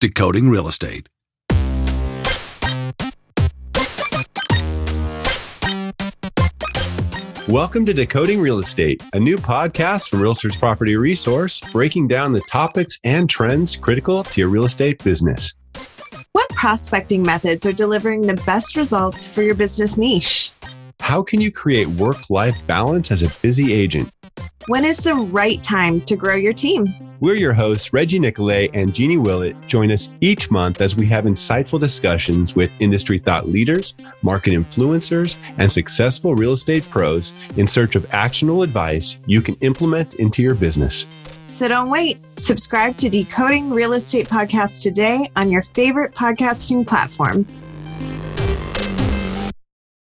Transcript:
Decoding Real Estate. Welcome to Decoding Real Estate, a new podcast from Realtors Property Resource, breaking down the topics and trends critical to your real estate business. What prospecting methods are delivering the best results for your business niche? How can you create work life balance as a busy agent? When is the right time to grow your team? We're your hosts, Reggie Nicolay and Genie Willett. Join us each month as we have insightful discussions with industry thought leaders, market influencers, and successful real estate pros in search of actionable advice you can implement into your business. So don't wait. Subscribe to Decoding Real Estate Podcast today on your favorite podcasting platform.